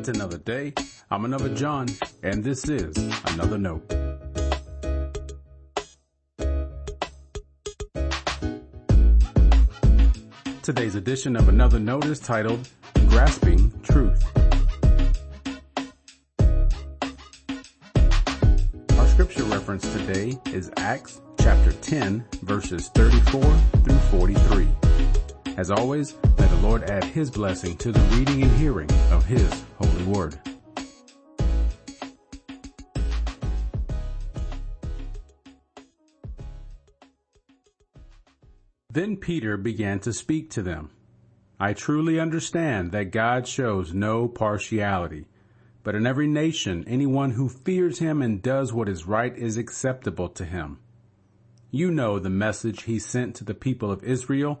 It's another day. I'm another John, and this is another note. Today's edition of another note is titled Grasping Truth. Our scripture reference today is Acts chapter 10 verses 34 through 43. As always, Lord add his blessing to the reading and hearing of his holy word. Then Peter began to speak to them. I truly understand that God shows no partiality, but in every nation anyone who fears him and does what is right is acceptable to him. You know the message he sent to the people of Israel,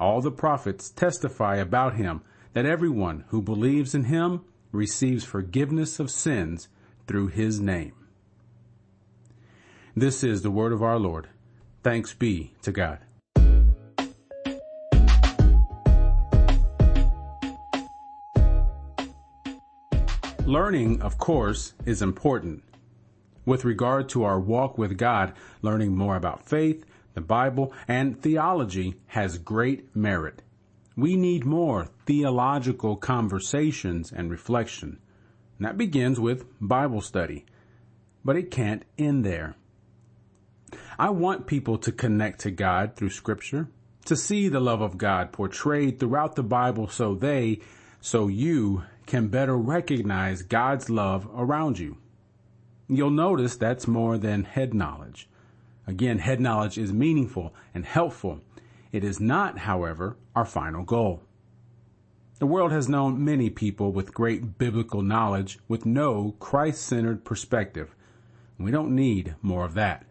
All the prophets testify about him that everyone who believes in him receives forgiveness of sins through his name. This is the word of our Lord. Thanks be to God. Learning, of course, is important. With regard to our walk with God, learning more about faith, the Bible, and theology has great merit. We need more theological conversations and reflection. And that begins with Bible study. But it can't end there. I want people to connect to God through scripture, to see the love of God portrayed throughout the Bible so they, so you can better recognize God's love around you. You'll notice that's more than head knowledge. Again, head knowledge is meaningful and helpful. It is not, however, our final goal. The world has known many people with great biblical knowledge with no Christ-centered perspective. We don't need more of that.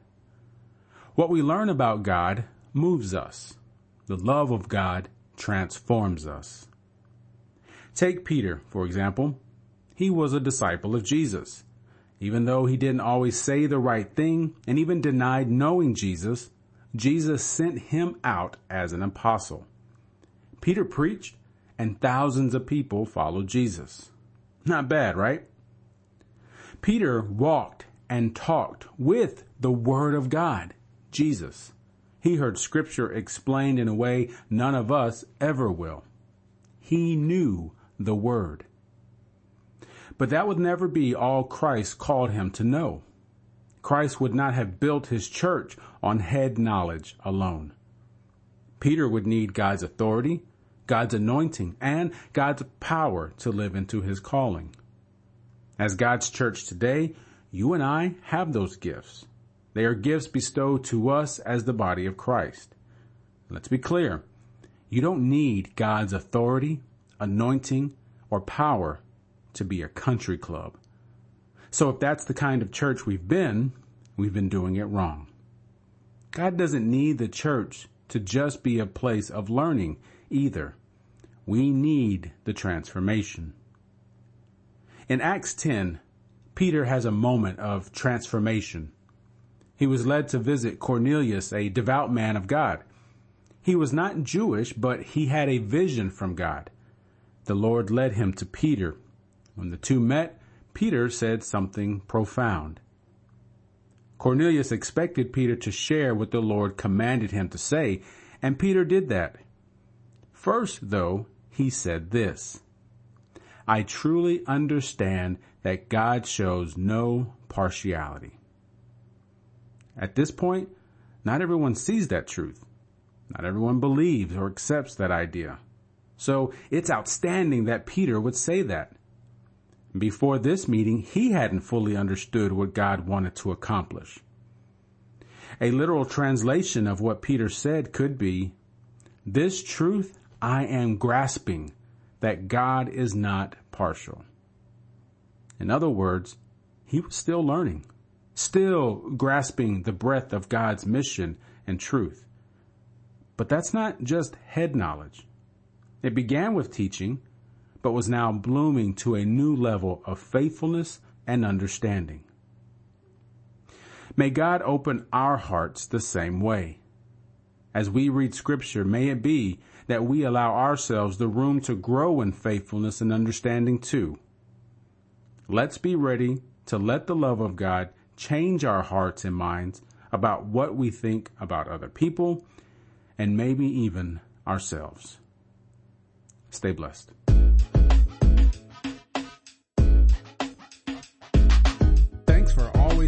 What we learn about God moves us. The love of God transforms us. Take Peter, for example. He was a disciple of Jesus. Even though he didn't always say the right thing and even denied knowing Jesus, Jesus sent him out as an apostle. Peter preached and thousands of people followed Jesus. Not bad, right? Peter walked and talked with the Word of God, Jesus. He heard scripture explained in a way none of us ever will. He knew the Word. But that would never be all Christ called him to know. Christ would not have built his church on head knowledge alone. Peter would need God's authority, God's anointing, and God's power to live into his calling. As God's church today, you and I have those gifts. They are gifts bestowed to us as the body of Christ. Let's be clear. You don't need God's authority, anointing, or power to be a country club. So if that's the kind of church we've been, we've been doing it wrong. God doesn't need the church to just be a place of learning either. We need the transformation. In Acts 10, Peter has a moment of transformation. He was led to visit Cornelius, a devout man of God. He was not Jewish, but he had a vision from God the Lord led him to Peter. When the two met, Peter said something profound. Cornelius expected Peter to share what the Lord commanded him to say, and Peter did that. First, though, he said this, I truly understand that God shows no partiality. At this point, not everyone sees that truth. Not everyone believes or accepts that idea. So it's outstanding that Peter would say that. Before this meeting, he hadn't fully understood what God wanted to accomplish. A literal translation of what Peter said could be, this truth I am grasping that God is not partial. In other words, he was still learning, still grasping the breadth of God's mission and truth. But that's not just head knowledge. It began with teaching, but was now blooming to a new level of faithfulness and understanding. May God open our hearts the same way. As we read scripture, may it be that we allow ourselves the room to grow in faithfulness and understanding too. Let's be ready to let the love of God change our hearts and minds about what we think about other people and maybe even ourselves. Stay blessed.